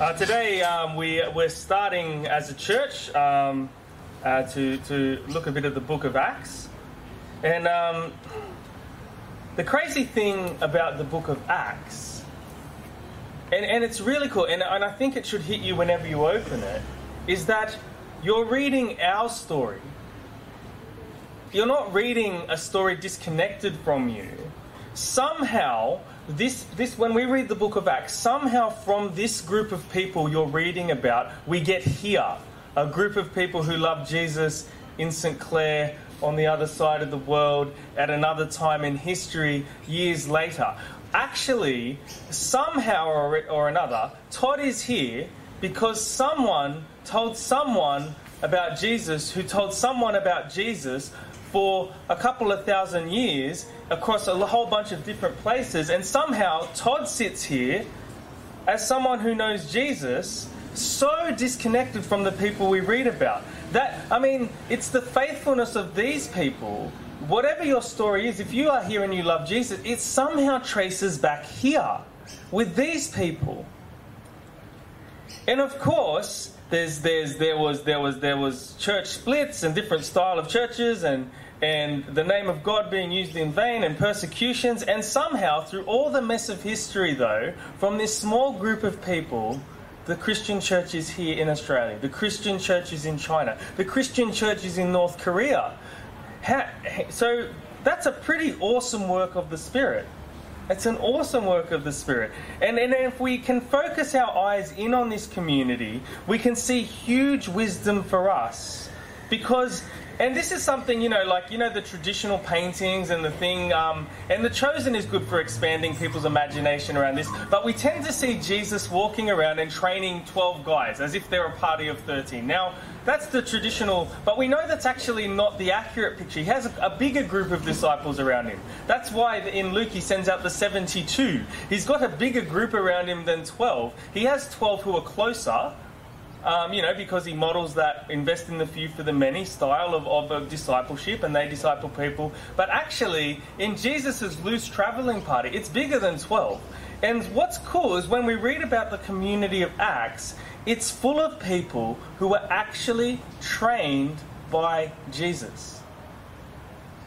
Uh, today um, we, we're starting as a church um, uh, to, to look a bit at the book of Acts. And um, the crazy thing about the book of Acts, and, and it's really cool, and, and I think it should hit you whenever you open it, is that you're reading our story. You're not reading a story disconnected from you. Somehow, this, this, when we read the book of Acts, somehow from this group of people you're reading about, we get here a group of people who love Jesus in St. Clair on the other side of the world at another time in history years later. Actually, somehow or, or another, Todd is here because someone told someone about Jesus who told someone about Jesus for a couple of thousand years across a whole bunch of different places, and somehow Todd sits here as someone who knows Jesus, so disconnected from the people we read about. That I mean, it's the faithfulness of these people. Whatever your story is, if you are here and you love Jesus, it somehow traces back here with these people. And of course, there's there's there was there was there was church splits and different style of churches and and the name of God being used in vain and persecutions and somehow through all the mess of history though from this small group of people the Christian church is here in Australia the Christian church is in China the Christian church is in North Korea so that's a pretty awesome work of the spirit it's an awesome work of the Spirit. And, and if we can focus our eyes in on this community, we can see huge wisdom for us. Because, and this is something, you know, like, you know, the traditional paintings and the thing, um, and The Chosen is good for expanding people's imagination around this, but we tend to see Jesus walking around and training 12 guys as if they're a party of 13. Now, that's the traditional, but we know that's actually not the accurate picture. He has a, a, bigger group of disciples around him. That's why in Luke he sends out the 72. He's got a bigger group around him than 12. He has 12 who are closer, um, you know, because he models that invest in the few for the many style of, of, of discipleship and they disciple people. But actually, in Jesus' loose traveling party, it's bigger than 12. And what's cool is when we read about the community of Acts, it's full of people who were actually trained by Jesus.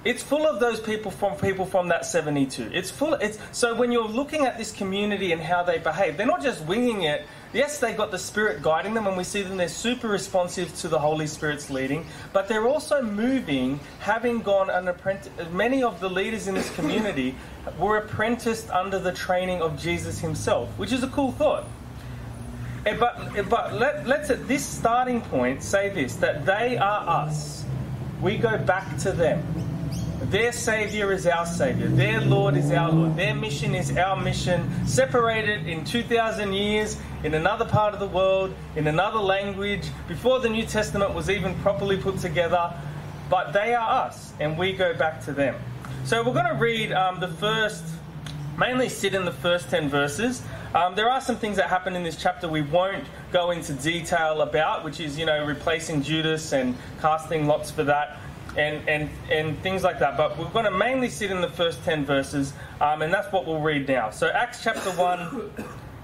It's full of those people from people from that 72. It's full it's so when you're looking at this community and how they behave, they're not just winging it. Yes, they've got the Spirit guiding them, and we see them they're super responsive to the Holy Spirit's leading, but they're also moving, having gone an apprentice. Many of the leaders in this community were apprenticed under the training of Jesus himself, which is a cool thought. Eh, but eh, but let, let's at this starting point say this that they are us. We go back to them. Their Savior is our Savior. Their Lord is our Lord. Their mission is our mission. Separated in 2,000 years, in another part of the world, in another language, before the New Testament was even properly put together. But they are us, and we go back to them. So we're going to read um, the first, mainly sit in the first 10 verses. Um, there are some things that happen in this chapter we won't go into detail about, which is, you know, replacing Judas and casting lots for that. And, and, and things like that. But we're going to mainly sit in the first 10 verses, um, and that's what we'll read now. So, Acts chapter 1,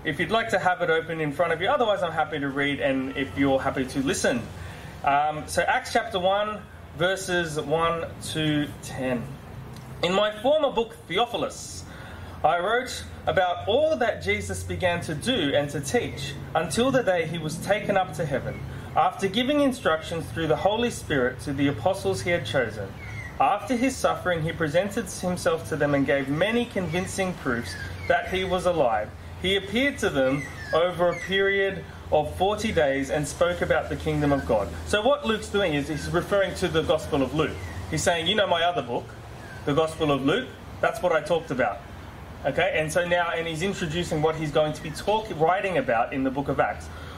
if you'd like to have it open in front of you, otherwise, I'm happy to read, and if you're happy to listen. Um, so, Acts chapter 1, verses 1 to 10. In my former book, Theophilus, I wrote about all that Jesus began to do and to teach until the day he was taken up to heaven, after giving instructions through the Holy Spirit to the apostles he had chosen. After his suffering, he presented himself to them and gave many convincing proofs that he was alive. He appeared to them over a period of 40 days and spoke about the kingdom of God. So, what Luke's doing is he's referring to the Gospel of Luke. He's saying, You know my other book, the Gospel of Luke? That's what I talked about. Okay, and so now, and he's introducing what he's going to be talking, writing about in the book of Acts.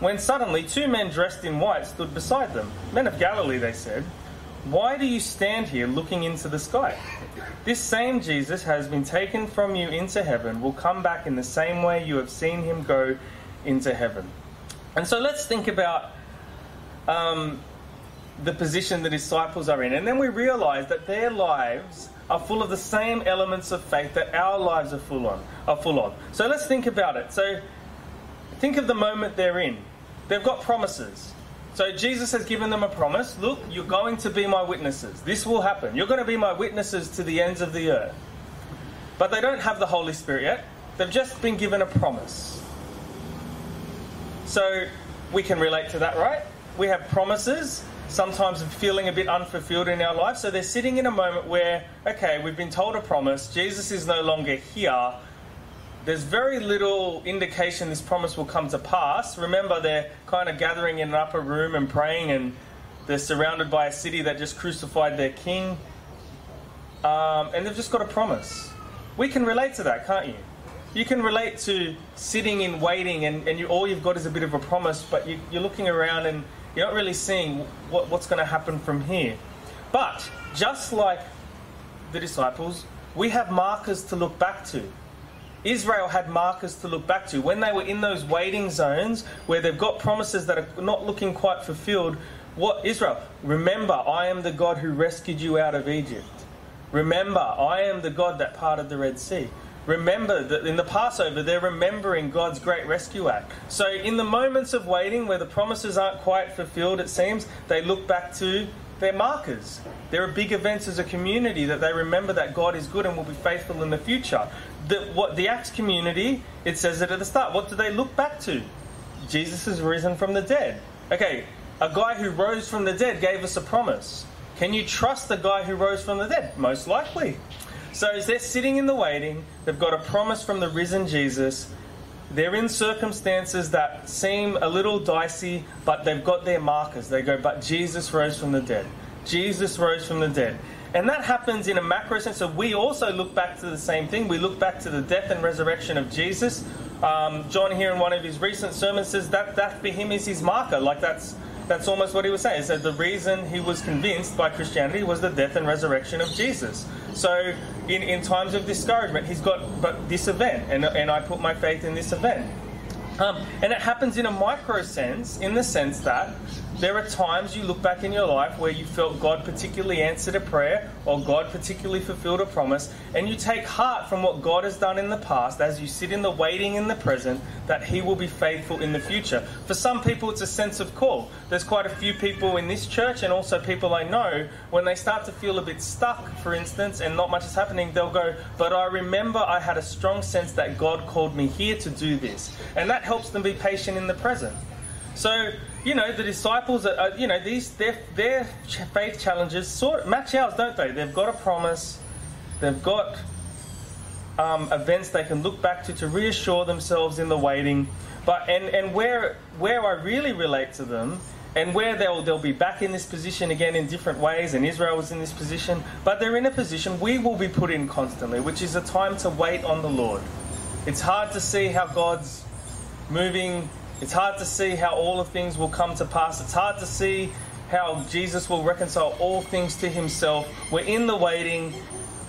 when suddenly two men dressed in white stood beside them. Men of Galilee, they said, why do you stand here looking into the sky? This same Jesus has been taken from you into heaven, will come back in the same way you have seen him go into heaven. And so let's think about um, the position the disciples are in. And then we realize that their lives are full of the same elements of faith that our lives are full on are full of. So let's think about it. So think of the moment they're in. They've got promises. So Jesus has given them a promise. Look, you're going to be my witnesses. This will happen. You're going to be my witnesses to the ends of the earth. But they don't have the Holy Spirit yet. They've just been given a promise. So we can relate to that, right? We have promises, sometimes feeling a bit unfulfilled in our life. So they're sitting in a moment where, okay, we've been told a promise, Jesus is no longer here, there's very little indication this promise will come to pass. Remember, they're kind of gathering in an upper room and praying, and they're surrounded by a city that just crucified their king. Um, and they've just got a promise. We can relate to that, can't you? You can relate to sitting in waiting, and, and you, all you've got is a bit of a promise, but you, are looking around and you're not really seeing what, what's going to happen from here. But just like the disciples, we have markers to look back to. Israel had markers to look back to. When they were in those waiting zones where they've got promises that are not looking quite fulfilled, what Israel, remember, I am the God who rescued you out of Egypt. Remember, I am the God that parted the Red Sea. Remember that in the Passover, they're remembering God's great rescue act. So, in the moments of waiting where the promises aren't quite fulfilled, it seems, they look back to their markers. There are big events as a community that they remember that God is good and will be faithful in the future the, what the Acts community, it says it at the start. What do they look back to? Jesus is risen from the dead. Okay, a guy who rose from the dead gave us a promise. Can you trust the guy who rose from the dead? Most likely. So as they're sitting in the waiting, they've got a promise from the risen Jesus. They're in circumstances that seem a little dicey, but they've got their markers. They go, but Jesus rose from the dead. Jesus rose from the dead. And that happens in a macro sense. So we also look back to the same thing. We look back to the death and resurrection of Jesus. Um, John here in one of his recent sermons says that that for him is his marker. Like that's that's almost what he was saying. He said the reason he was convinced by Christianity was the death and resurrection of Jesus. So in, in times of discouragement, he's got but this event, and, and I put my faith in this event. Um, and it happens in a micro sense, in the sense that there are times you look back in your life where you felt God particularly answered a prayer or God particularly fulfilled a promise, and you take heart from what God has done in the past as you sit in the waiting in the present that He will be faithful in the future. For some people, it's a sense of call. There's quite a few people in this church and also people I know, when they start to feel a bit stuck, for instance, and not much is happening, they'll go, But I remember I had a strong sense that God called me here to do this. And that helps them be patient in the present. So, you know, the disciples, are, you know, these their, their faith challenges sort match ours, don't they? They've got a promise, they've got um, events they can look back to to reassure themselves in the waiting. But and and where where I really relate to them, and where they'll they'll be back in this position again in different ways, and Israel was in this position, but they're in a position we will be put in constantly, which is a time to wait on the Lord. It's hard to see how God's moving it's hard to see how all of things will come to pass. It's hard to see how Jesus will reconcile all things to himself. We're in the waiting.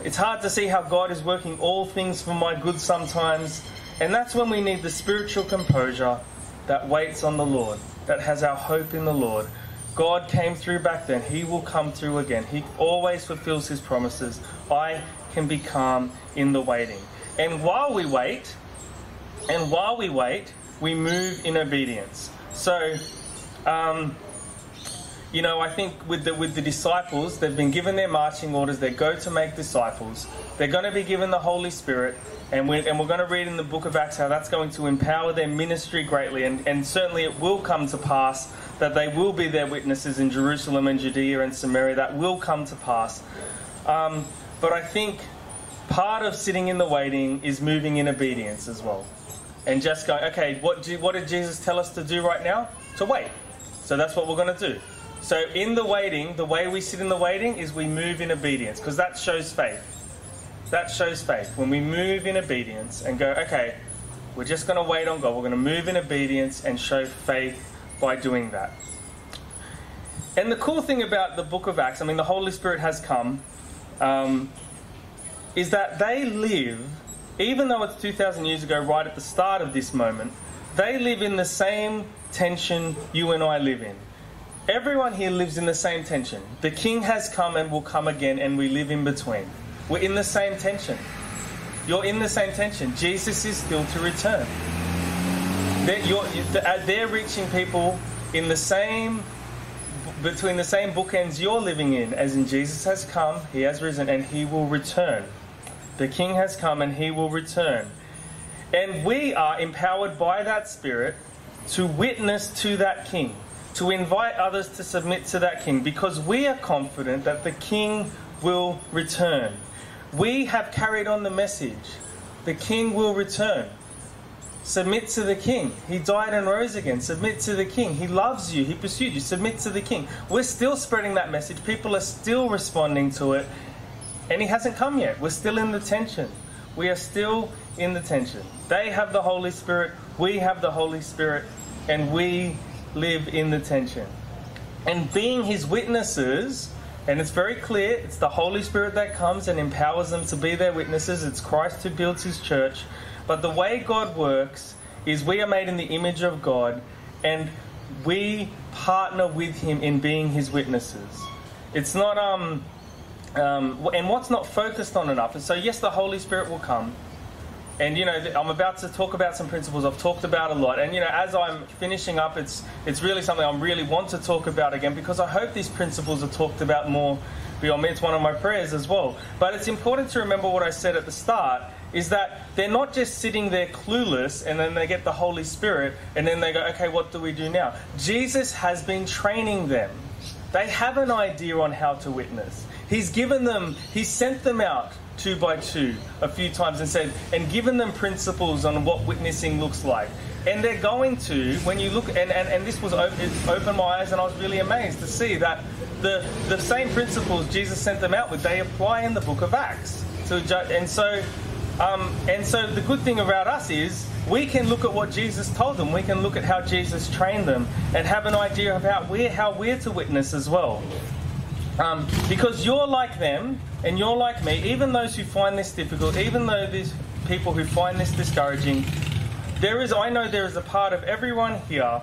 It's hard to see how God is working all things for my good sometimes. And that's when we need the spiritual composure that waits on the Lord, that has our hope in the Lord. God came through back then. He will come through again. He always fulfills his promises. I can be calm in the waiting. And while we wait, and while we wait, we move in obedience. So, um, you know, I think with the with the disciples, they've been given their marching orders. They go to make disciples. They're going to be given the Holy Spirit, and we're, and we're going to read in the Book of Acts how that's going to empower their ministry greatly. And, and certainly, it will come to pass that they will be their witnesses in Jerusalem and Judea and Samaria. That will come to pass. Um, but I think part of sitting in the waiting is moving in obedience as well, and just going, okay, what do, what did Jesus tell us to do right now? To wait. So that's what we're going to do. So in the waiting, the way we sit in the waiting is we move in obedience because that shows faith. That shows faith. When we move in obedience and go, okay, we're just going to wait on God. We're going to move in obedience and show faith by doing that. And the cool thing about the book of Acts, I mean, the Holy Spirit has come, um, is that they live, even though it's 2,000 years ago, right at the start of this moment, they live in the same tension you and I live in. Everyone here lives in the same tension. The king has come and will come again, and we live in between. We're in the same tension. You're in the same tension. Jesus is still to return. They're, uh, they're reaching people in the same, between the same bookends you're living in, as in Jesus has come, he has risen, and he will return. The king has come and he will return. And we are empowered by that Spirit to witness to that king to invite others to submit to that king because we are confident that the king will return. We have carried on the message. The king will return. Submit to the king. He died and rose again. Submit to the king. He loves you. He pursued you. Submit to the king. We're still spreading that message. People are still responding to it. And he hasn't come yet. We're still in the tension. We are still in the tension. They have the Holy Spirit. We have the Holy Spirit. And we live in the tension. And being his witnesses, and it's very clear, it's the Holy Spirit that comes and empowers them to be their witnesses. It's Christ who builds his church. But the way God works is we are made in the image of God and we partner with him in being his witnesses. It's not um um, and what's not focused on enough. And so, yes, the Holy Spirit will come, and you know i'm about to talk about some principles. I've talked about a lot. And you know as i'm finishing up it's it's really something i really want to talk about again because i hope these principles are talked about more beyond me. It's one of my prayers as well. But it's important to remember what i said at the start is that they're not just sitting there clueless and then they get the holy spirit and then they go okay what do we do now? Jesus has been training them. They have an idea on how to witness he's given them he sent them out two by two a few times and said, and given them principles on what witnessing looks like. And they're going to, when you look, and, and, and this was open, opened my eyes, and I was really amazed to see that the, the same principles Jesus sent them out with, they apply in the book of Acts. So, and so, um, and so the good thing about us is we can look at what Jesus told them. We can look at how Jesus trained them and have an idea of how we're, how we're to witness as well. Um, because you're like them and you're like me, even those who find this difficult, even though there's people who find this discouraging, there is, I know there is a part of everyone here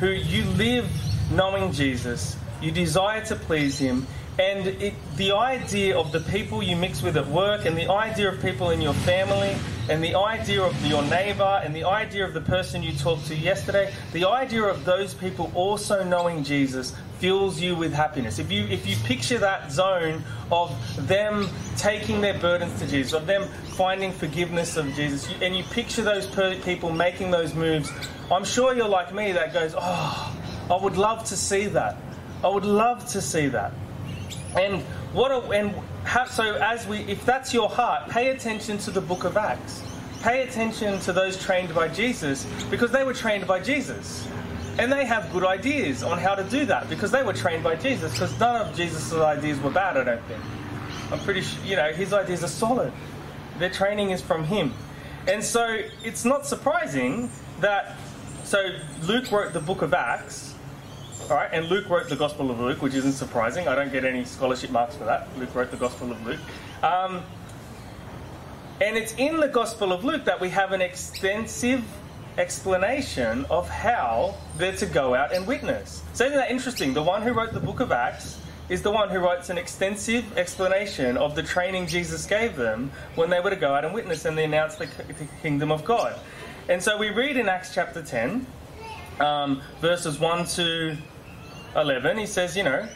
who you live knowing Jesus, you desire to please Him, and it, the idea of the people you mix with at work, and the idea of people in your family, and the idea of your neighbor, and the idea of the person you talked to yesterday, the idea of those people also knowing Jesus fills you with happiness. If you if you picture that zone of them taking their burdens to Jesus, of them finding forgiveness of Jesus, and you picture those people making those moves, I'm sure you're like me that goes, oh, I would love to see that. I would love to see that. And what a, and how, so as we if that's your heart, pay attention to the book of Acts. Pay attention to those trained by Jesus because they were trained by Jesus. And they have good ideas on how to do that because they were trained by Jesus. Because none of Jesus' ideas were bad, I don't think. I'm pretty sure, you know, his ideas are solid. Their training is from him. And so it's not surprising that, so Luke wrote the book of Acts, all right, and Luke wrote the Gospel of Luke, which isn't surprising. I don't get any scholarship marks for that. Luke wrote the Gospel of Luke. Um, and it's in the Gospel of Luke that we have an extensive explanation of how they're to go out and witness. So isn't that interesting? The one who wrote the book of Acts is the one who writes an extensive explanation of the training Jesus gave them when they were to go out and witness and they announce the, the kingdom of God. And so we read in Acts chapter 10, um, verses 1 to 11, he says, you know,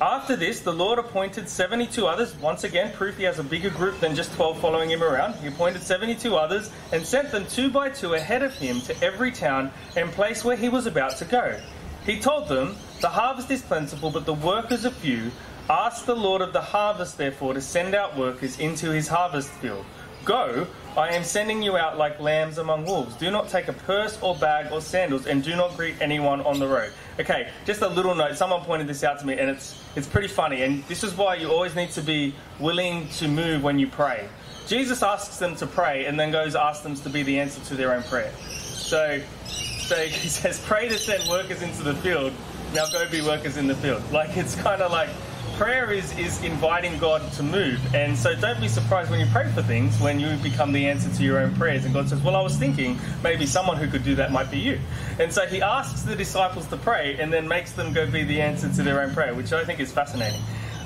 after this, the Lord appointed 72 others. Once again, proof he has a bigger group than just 12 following him around. He appointed 72 others and sent them two by two ahead of him to every town and place where he was about to go. He told them, The harvest is plentiful, but the workers are few. Ask the Lord of the harvest, therefore, to send out workers into his harvest field. Go, I am sending you out like lambs among wolves. Do not take a purse or bag or sandals, and do not greet anyone on the road. Okay, just a little note. Someone pointed this out to me, and it's it's pretty funny. And this is why you always need to be willing to move when you pray. Jesus asks them to pray, and then goes asks them to be the answer to their own prayer. So, so he says, "Pray to send workers into the field. Now go be workers in the field." Like it's kind of like prayer is, is inviting God to move. And so don't be surprised when you pray for things when you become the answer to your own prayers. And God says, Well, I was thinking maybe someone who could do that might be you. And so he asks the disciples to pray and then makes them go be the answer to their own prayer, which I think is fascinating.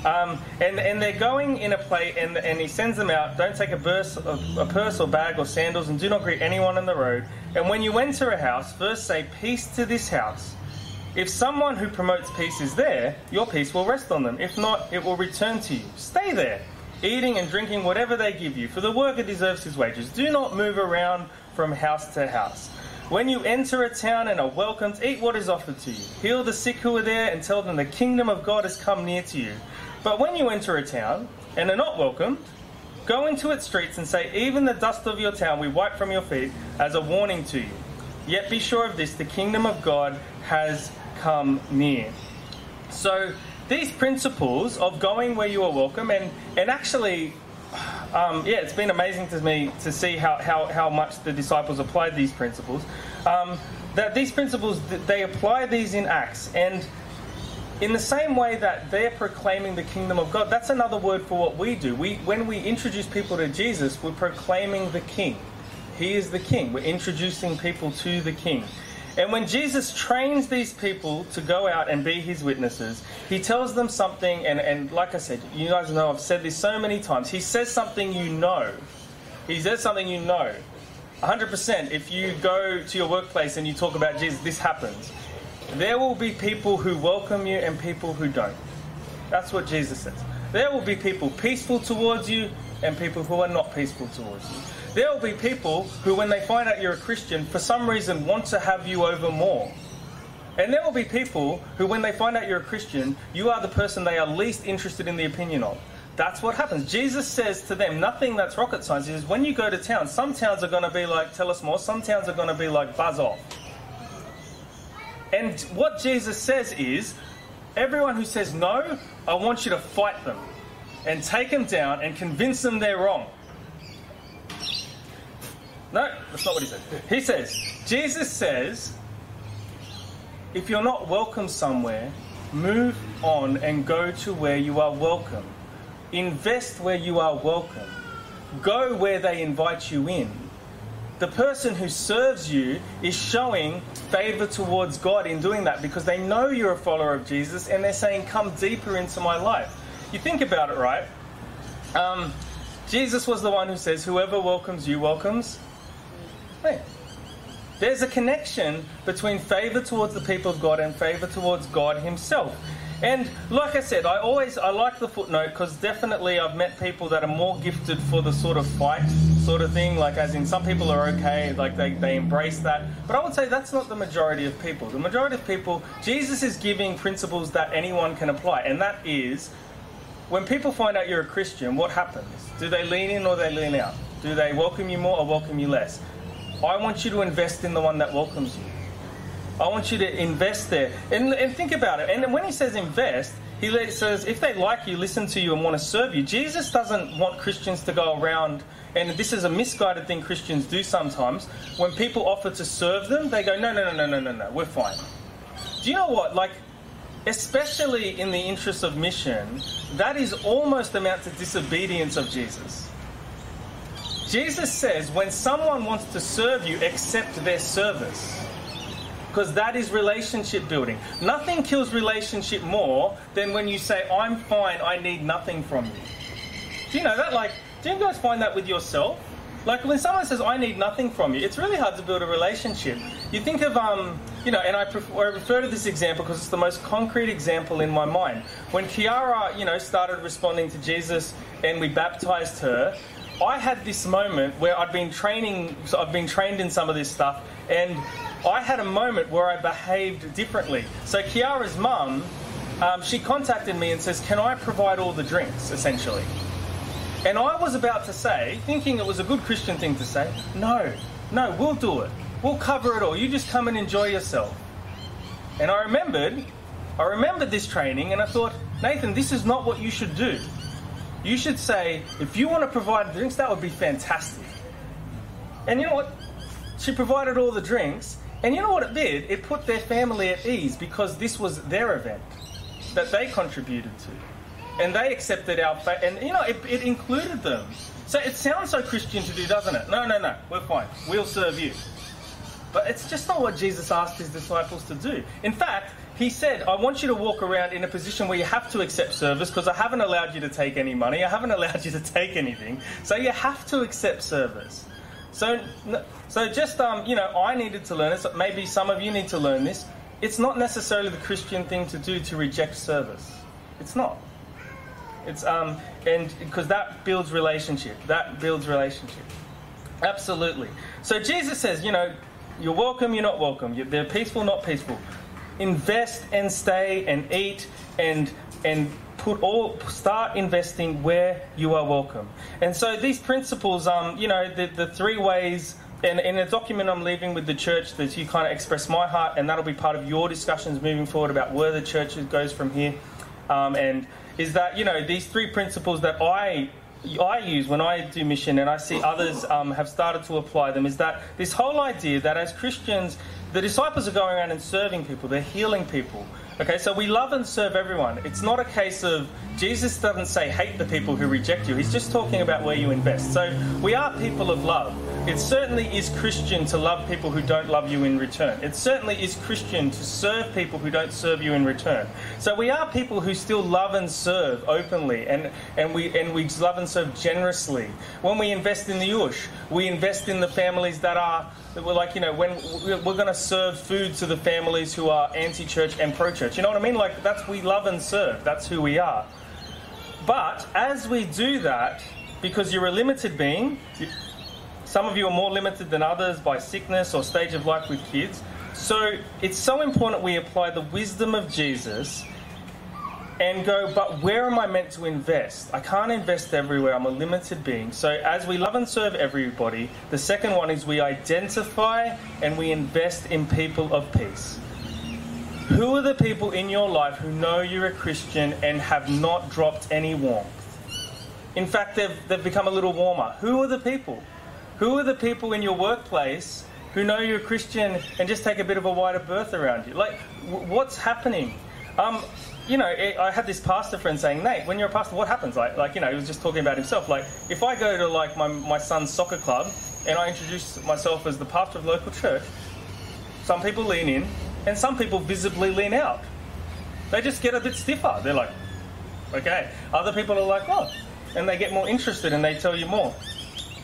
Um, and, and they're going in a play, and, and he sends them out. Don't take a, burst, a, a purse or bag or sandals, and do not greet anyone on the road. And when you enter a house, first say, Peace to this house. If someone who promotes peace is there, your peace will rest on them. If not, it will return to you. Stay there, eating and drinking whatever they give you, for the worker deserves his wages. Do not move around from house to house. When you enter a town and are welcomed, eat what is offered to you. Heal the sick who are there and tell them the kingdom of God has come near to you. But when you enter a town and are not welcomed, go into its streets and say, Even the dust of your town we wipe from your feet as a warning to you. Yet be sure of this the kingdom of God has come near. So these principles of going where you are welcome, and, and actually, um, yeah, it's been amazing to me to see how, how, how much the disciples applied these principles. Um, that these principles, they apply these in Acts, and in the same way that they're proclaiming the kingdom of God, that's another word for what we do. We, when we introduce people to Jesus, we're proclaiming the King. He is the King. We're introducing people to the King. And when Jesus trains these people to go out and be his witnesses, he tells them something, and, and like I said, you guys know I've said this so many times. He says something you know. He says something you know. 100% if you go to your workplace and you talk about Jesus, this happens. There will be people who welcome you and people who don't. That's what Jesus says. There will be people peaceful towards you and people who are not peaceful towards you. There will be people who, when they find out you're a Christian, for some reason want to have you over more. And there will be people who, when they find out you're a Christian, you are the person they are least interested in the opinion of. That's what happens. Jesus says to them, nothing that's rocket science. He says, when you go to town, some towns are going to be like, tell us more, some towns are going to be like, buzz off. And what Jesus says is, everyone who says no, I want you to fight them and take them down and convince them they're wrong. No, that's not what he says. He says, Jesus says, if you're not welcome somewhere, move on and go to where you are welcome. Invest where you are welcome. Go where they invite you in. The person who serves you is showing favor towards God in doing that because they know you're a follower of Jesus and they're saying, Come deeper into my life. You think about it, right? Um, Jesus was the one who says, Whoever welcomes you welcomes there's a connection between favor towards the people of God and favor towards God Himself. And like I said, I always I like the footnote because definitely I've met people that are more gifted for the sort of fight sort of thing. Like as in some people are okay, like they, they embrace that. But I would say that's not the majority of people. The majority of people, Jesus is giving principles that anyone can apply, and that is when people find out you're a Christian, what happens? Do they lean in or they lean out? Do they welcome you more or welcome you less? I want you to invest in the one that welcomes you. I want you to invest there. And, and think about it. And when he says invest, he says if they like you, listen to you, and want to serve you. Jesus doesn't want Christians to go around, and this is a misguided thing Christians do sometimes. When people offer to serve them, they go, no, no, no, no, no, no, no, we're fine. Do you know what? Like, especially in the interest of mission, that is almost amount to disobedience of Jesus. Jesus says when someone wants to serve you, accept their service. Because that is relationship building. Nothing kills relationship more than when you say, I'm fine, I need nothing from you. Do you know that? Like, do you guys find that with yourself? Like when someone says, I need nothing from you, it's really hard to build a relationship. You think of, um, you know, and I, I refer to this example because it's the most concrete example in my mind. When Kiara, you know, started responding to Jesus and we baptized her, I had this moment where I'd been training, so I've been trained in some of this stuff, and I had a moment where I behaved differently. So Kiara's mum, um, she contacted me and says, "Can I provide all the drinks?" Essentially, and I was about to say, thinking it was a good Christian thing to say, "No, no, we'll do it. We'll cover it all. You just come and enjoy yourself." And I remembered, I remembered this training, and I thought, Nathan, this is not what you should do. You should say, if you want to provide drinks, that would be fantastic. And you know what? She provided all the drinks, and you know what it did? It put their family at ease because this was their event that they contributed to. And they accepted our faith, and you know, it, it included them. So it sounds so Christian to do, doesn't it? No, no, no, we're fine. We'll serve you. But it's just not what Jesus asked his disciples to do. In fact, he said, I want you to walk around in a position where you have to accept service because I haven't allowed you to take any money, I haven't allowed you to take anything. So you have to accept service. So, so just, um, you know, I needed to learn this. Maybe some of you need to learn this. It's not necessarily the Christian thing to do to reject service. It's not. It's, um, and because that builds relationship. That builds relationship. Absolutely. So Jesus says, you know, you're welcome, you're not welcome. You're, they're peaceful, not peaceful invest and stay and eat and and put all start investing where you are welcome. And so these principles, um, you know, the, the three ways. And in a document I'm leaving with the church that you kind of express my heart, and that'll be part of your discussions moving forward about where the church goes from here. Um, and is that you know these three principles that I I use when I do mission, and I see others um, have started to apply them, is that this whole idea that as Christians the disciples are going around and serving people, they're healing people. Okay, so we love and serve everyone. It's not a case of Jesus doesn't say hate the people who reject you. He's just talking about where you invest. So we are people of love. It certainly is Christian to love people who don't love you in return. It certainly is Christian to serve people who don't serve you in return. So we are people who still love and serve openly and, and we and we love and serve generously. When we invest in the Ush, we invest in the families that are that we're like, you know, when we're going to serve food to the families who are anti-church and pro-church. You know what I mean? Like that's we love and serve. That's who we are. But as we do that, because you're a limited being, some of you are more limited than others by sickness or stage of life with kids. So it's so important we apply the wisdom of Jesus and go, but where am I meant to invest? I can't invest everywhere. I'm a limited being. So, as we love and serve everybody, the second one is we identify and we invest in people of peace. Who are the people in your life who know you're a Christian and have not dropped any warmth? In fact, they've, they've become a little warmer. Who are the people? Who are the people in your workplace who know you're a Christian and just take a bit of a wider berth around you? Like, what's happening? Um, you know, I had this pastor friend saying, Nate, when you're a pastor, what happens? Like, like, you know, he was just talking about himself. Like, if I go to like my, my son's soccer club and I introduce myself as the pastor of the local church, some people lean in, and some people visibly lean out. They just get a bit stiffer. They're like, okay. Other people are like, oh, and they get more interested and they tell you more.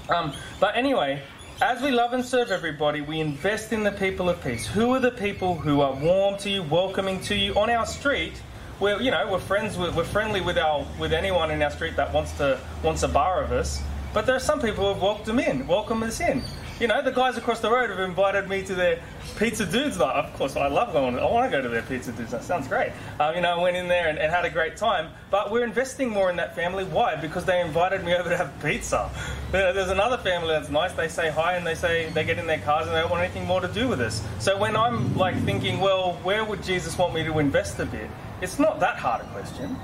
Um, but anyway, as we love and serve everybody, we invest in the people of peace. Who are the people who are warm to you, welcoming to you on our street? We're, you know, we're friends with, we're friendly with our with anyone in our street that wants to wants a bar of us. But there are some people who have welcomed them in, welcomed us in. You know, the guys across the road have invited me to their pizza dudes night. Of course, I love going. I want to go to their pizza dudes. That sounds great. Um, you know, I went in there and, and, had a great time. But we're investing more in that family. Why? Because they invited me over to have pizza. There's another family that's nice. They say hi and they say they get in their cars and they don't want anything more to do with us. So when I'm like thinking, well, where would Jesus want me to invest a bit? It's not that hard a question.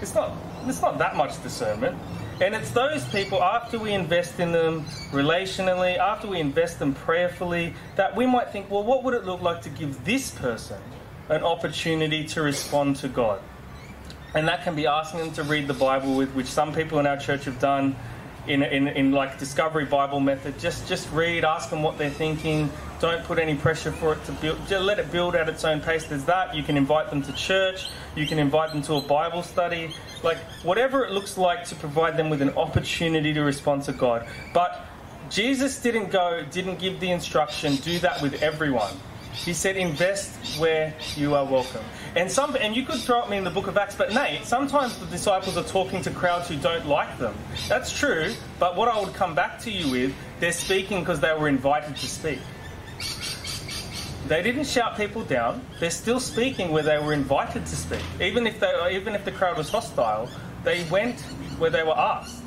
It's not. It's not that much discernment. And it's those people, after we invest in them relationally, after we invest them prayerfully, that we might think, well, what would it look like to give this person an opportunity to respond to God? And that can be asking them to read the Bible, with which some people in our church have done in, in, in like discovery Bible method. Just just read, ask them what they're thinking. Don't put any pressure for it to build. Just let it build at its own pace. There's that. You can invite them to church. You can invite them to a Bible study like whatever it looks like to provide them with an opportunity to respond to God. But Jesus didn't go, didn't give the instruction, do that with everyone. He said, invest where you are welcome. And some, and you could throw at me in the book of Acts, but Nate, sometimes the disciples are talking to crowds who don't like them. That's true, but what I would come back to you with, they're speaking because they were invited to speak. They didn't shout people down. They're still speaking where they were invited to speak. Even if they, even if the crowd was hostile, they went where they were asked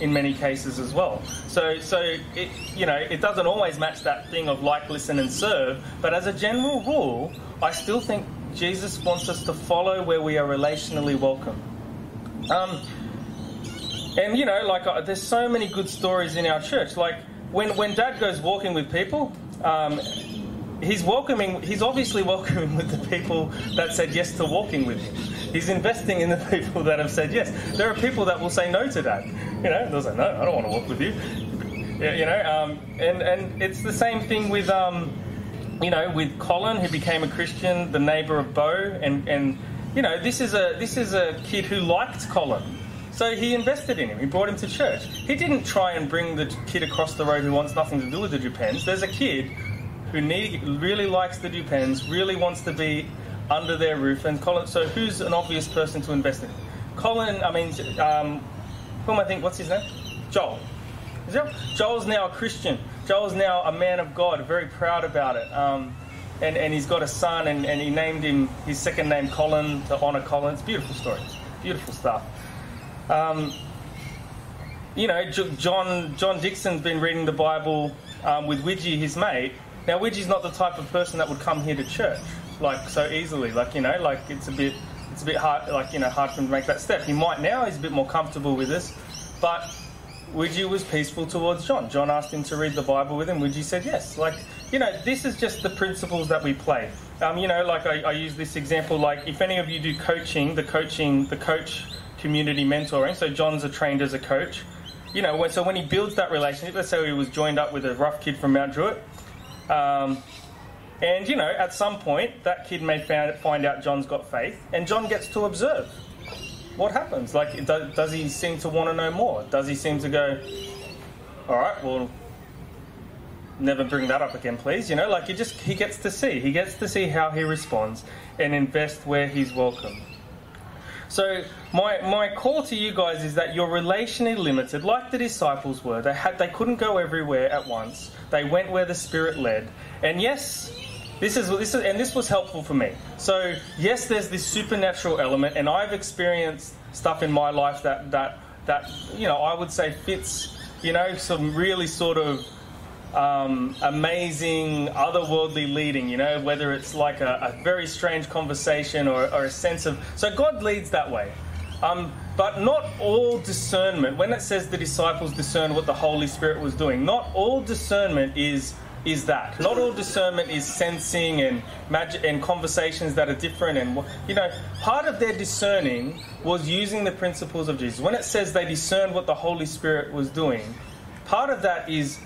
in many cases as well. So, so it, you know, it doesn't always match that thing of like, listen, and serve. But as a general rule, I still think Jesus wants us to follow where we are relationally welcome. Um, and you know, like, uh, there's so many good stories in our church. Like when when Dad goes walking with people. Um, he's welcoming he's obviously welcoming with the people that said yes to walking with him. He's investing in the people that have said yes. There are people that will say no to that. You know they'll say no i don't want to walk with you. You know um, and and it's the same thing with um, you know with colin who became a christian the neighbor of bo and and you know this is a this is a kid who liked colin so he invested in him. He brought him to church. He didn't try and bring the kid across the road who wants nothing to do with the Dupens. There's a kid who need, really likes the Dupens, really wants to be under their roof. And Colin, so who's an obvious person to invest in? Colin, I mean, um, who am I think? What's his name? Joel. It? Joel's now a Christian. Joel's now a man of God, very proud about it. Um, and, and he's got a son, and, and he named him his second name Colin to honour Colin. It's beautiful story, beautiful stuff. Um, you know, John John Dixon's been reading the Bible um, with Widgie, his mate, now, Widgie's not the type of person that would come here to church like so easily. Like you know, like it's a bit, it's a bit hard, like you know, hard for him to make that step. He might now; he's a bit more comfortable with this, but Widgie was peaceful towards John. John asked him to read the Bible with him. Widgie said yes. Like you know, this is just the principles that we play. Um, you know, like I, I use this example. Like if any of you do coaching, the coaching, the coach community mentoring. So John's a trained as a coach. You know, so when he builds that relationship, let's say he was joined up with a rough kid from Mount Druitt um, and, you know, at some point, that kid may find out John's got faith, and John gets to observe what happens. Like, does he seem to want to know more? Does he seem to go, all right, well, never bring that up again, please? You know, like, he just, he gets to see. He gets to see how he responds and invest where he's welcome. So my, my call to you guys is that you're relationally limited, like the disciples were. They had they couldn't go everywhere at once. They went where the Spirit led. And yes, this is this is and this was helpful for me. So yes, there's this supernatural element, and I've experienced stuff in my life that that that you know I would say fits you know some really sort of um, amazing, otherworldly leading, you know, whether it's like a, a very strange conversation or, or, a sense of. So God leads that way. Um, but not all discernment, when it says the disciples discern what the Holy Spirit was doing, not all discernment is is that. Not all discernment is sensing and magic and conversations that are different. And you know, part of their discerning was using the principles of Jesus. When it says they discerned what the Holy Spirit was doing, part of that is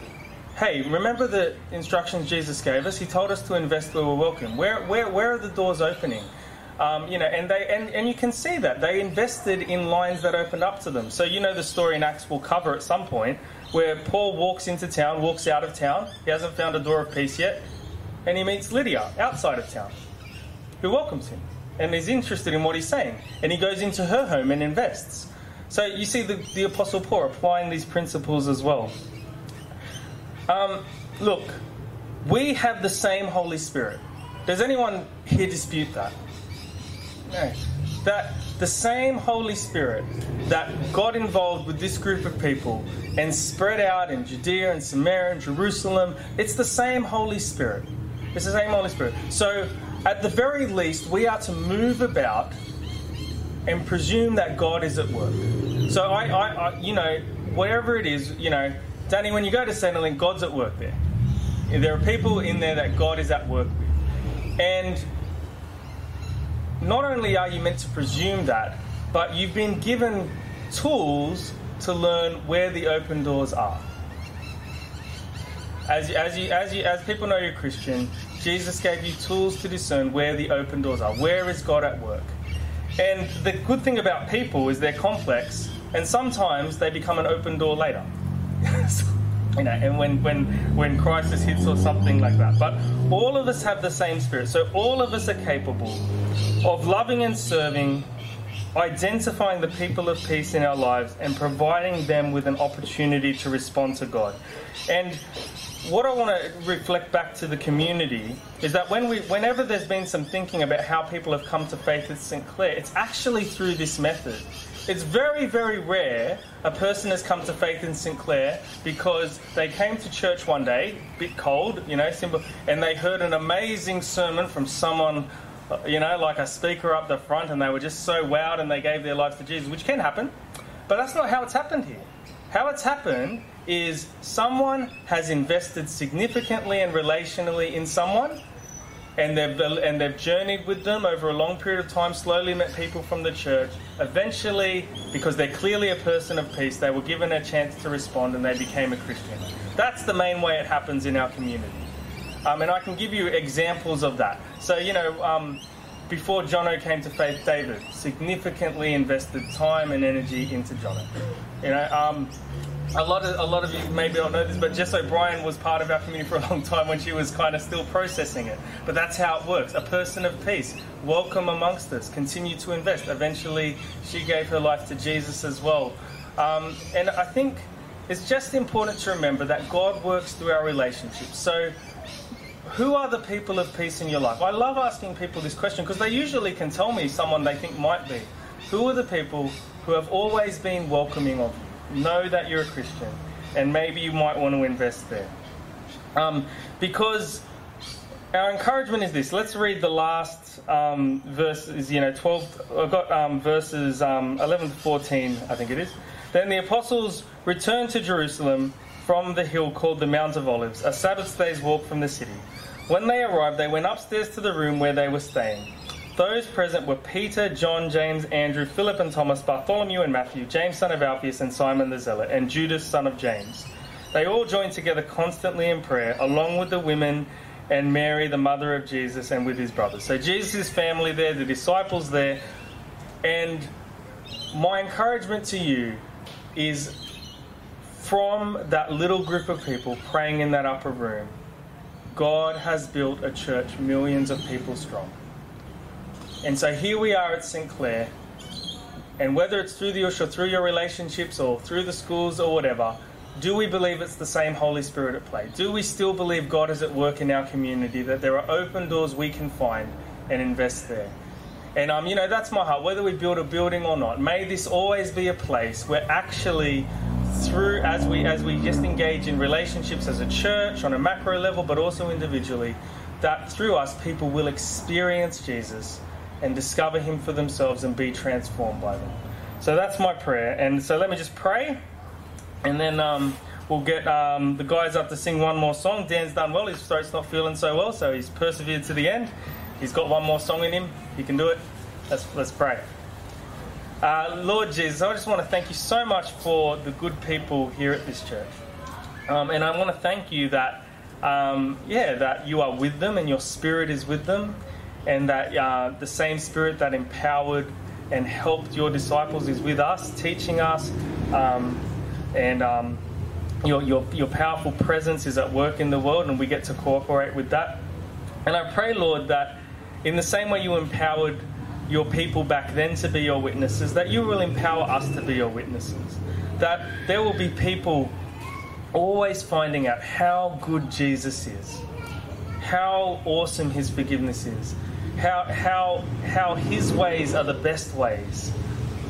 hey, remember the instructions Jesus gave us? He told us to invest where we're welcome. Where, where, where are the doors opening? Um, you know, and they and, and you can see that they invested in lines that opened up to them. So you know the story in Acts will cover at some point where Paul walks into town, walks out of town. He hasn't found a door of peace yet, and he meets Lydia outside of town, who welcomes him and is interested in what he's saying. And he goes into her home and invests. So you see the, the Apostle Paul applying these principles as well. Um, look, we have the same Holy Spirit. Does anyone here dispute that? No. That the same Holy Spirit that got involved with this group of people and spread out in Judea and Samaria and Jerusalem, it's the same Holy Spirit. It's the same Holy Spirit. So, at the very least, we are to move about and presume that God is at work. So, I, I, I you know, whatever it is, you know, Danny, when you go to Centrelink, God's at work there. There are people in there that God is at work with. And not only are you meant to presume that, but you've been given tools to learn where the open doors are. As, as, you, as, you, as people know you're Christian, Jesus gave you tools to discern where the open doors are. Where is God at work? And the good thing about people is they're complex, and sometimes they become an open door later. you know, and when, when, when crisis hits or something like that. But all of us have the same spirit. So all of us are capable of loving and serving, identifying the people of peace in our lives, and providing them with an opportunity to respond to God. And what I want to reflect back to the community is that when we, whenever there's been some thinking about how people have come to faith at St. Clair, it's actually through this method. It's very, very rare a person has come to faith in St. Clair because they came to church one day, bit cold, you know, simple, and they heard an amazing sermon from someone, uh, you know, like a speaker up the front, and they were just so wowed and they gave their lives to Jesus, which can happen. But that's not how it's happened here. How it's happened is someone has invested significantly and relationally in someone and they've and they've journeyed with them over a long period of time, slowly met people from the church. Eventually, because they're clearly a person of peace, they were given a chance to respond and they became a Christian. That's the main way it happens in our community. Um, and I can give you examples of that. So, you know, um, before Jono came to faith, David significantly invested time and energy into Jono. You know, um, a lot of a lot of you maybe don't know this, but Jess O'Brien was part of our community for a long time when she was kind of still processing it. But that's how it works. A person of peace, welcome amongst us, continue to invest. Eventually, she gave her life to Jesus as well. Um, and I think it's just important to remember that God works through our relationships. So. Who are the people of peace in your life? I love asking people this question because they usually can tell me someone they think might be. Who are the people who have always been welcoming of you? Know that you're a Christian, and maybe you might want to invest there. Um, because our encouragement is this. Let's read the last um, verses, you know, 12, I've got um, verses um, 11 to 14, I think it is. Then the apostles returned to Jerusalem from the hill called the Mount of Olives, a Sabbath day's walk from the city. When they arrived, they went upstairs to the room where they were staying. Those present were Peter, John, James, Andrew, Philip and Thomas, Bartholomew and Matthew, James son of Alphaeus and Simon the Zealot, and Judas son of James. They all joined together constantly in prayer, along with the women and Mary, the mother of Jesus, and with his brothers. So Jesus' family there, the disciples there. And my encouragement to you is from that little group of people praying in that upper room, God has built a church millions of people strong. And so here we are at St. Clair, and whether it's through the Ush or through your relationships, or through the schools, or whatever, do we believe it's the same Holy Spirit at play? Do we still believe God is at work in our community, that there are open doors we can find and invest there? And um, you know, that's my heart. Whether we build a building or not, may this always be a place where actually through as we as we just engage in relationships as a church on a macro level, but also individually, that through us people will experience Jesus and discover Him for themselves and be transformed by them. So that's my prayer. And so let me just pray, and then um, we'll get um, the guys up to sing one more song. Dan's done well, his throat's not feeling so well, so he's persevered to the end. He's got one more song in him, he can do it. Let's, let's pray. Uh, Lord Jesus, I just want to thank you so much for the good people here at this church. Um, and I want to thank you that, um, yeah, that you are with them and your spirit is with them and that uh, the same Spirit that empowered and helped your disciples is with us, teaching us, um, and um, your, your, your powerful presence is at work in the world, and we get to cooperate with that. And I pray, Lord, that in the same way you empowered your people back then to be your witnesses, that you will empower us to be your witnesses. That there will be people always finding out how good Jesus is, how awesome his forgiveness is, how, how, how his ways are the best ways,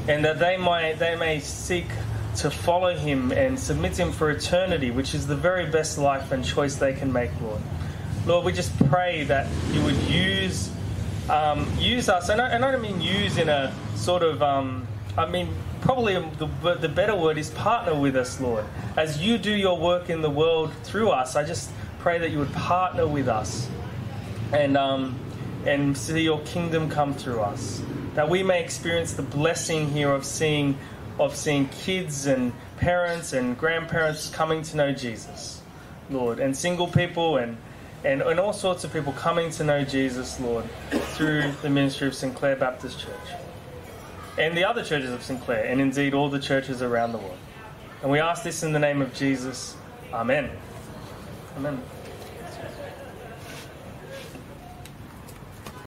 and that they, might, they may seek to follow him and submit him for eternity, which is the very best life and choice they can make, Lord. Lord, we just pray that you would use um, use us, and I, and I, don't mean use in a sort of, um, I mean, probably the, the better word is partner with us, Lord. As you do your work in the world through us, I just pray that you would partner with us and um, and see your kingdom come through us. That we may experience the blessing here of seeing of seeing kids and parents and grandparents coming to know Jesus, Lord, and single people and and, and all sorts of people coming to know Jesus, Lord, through the ministry of St. Clair Baptist Church. And the other churches of St. Clair, and indeed all the churches around the world. And we ask this in the name of Jesus. Amen. Amen.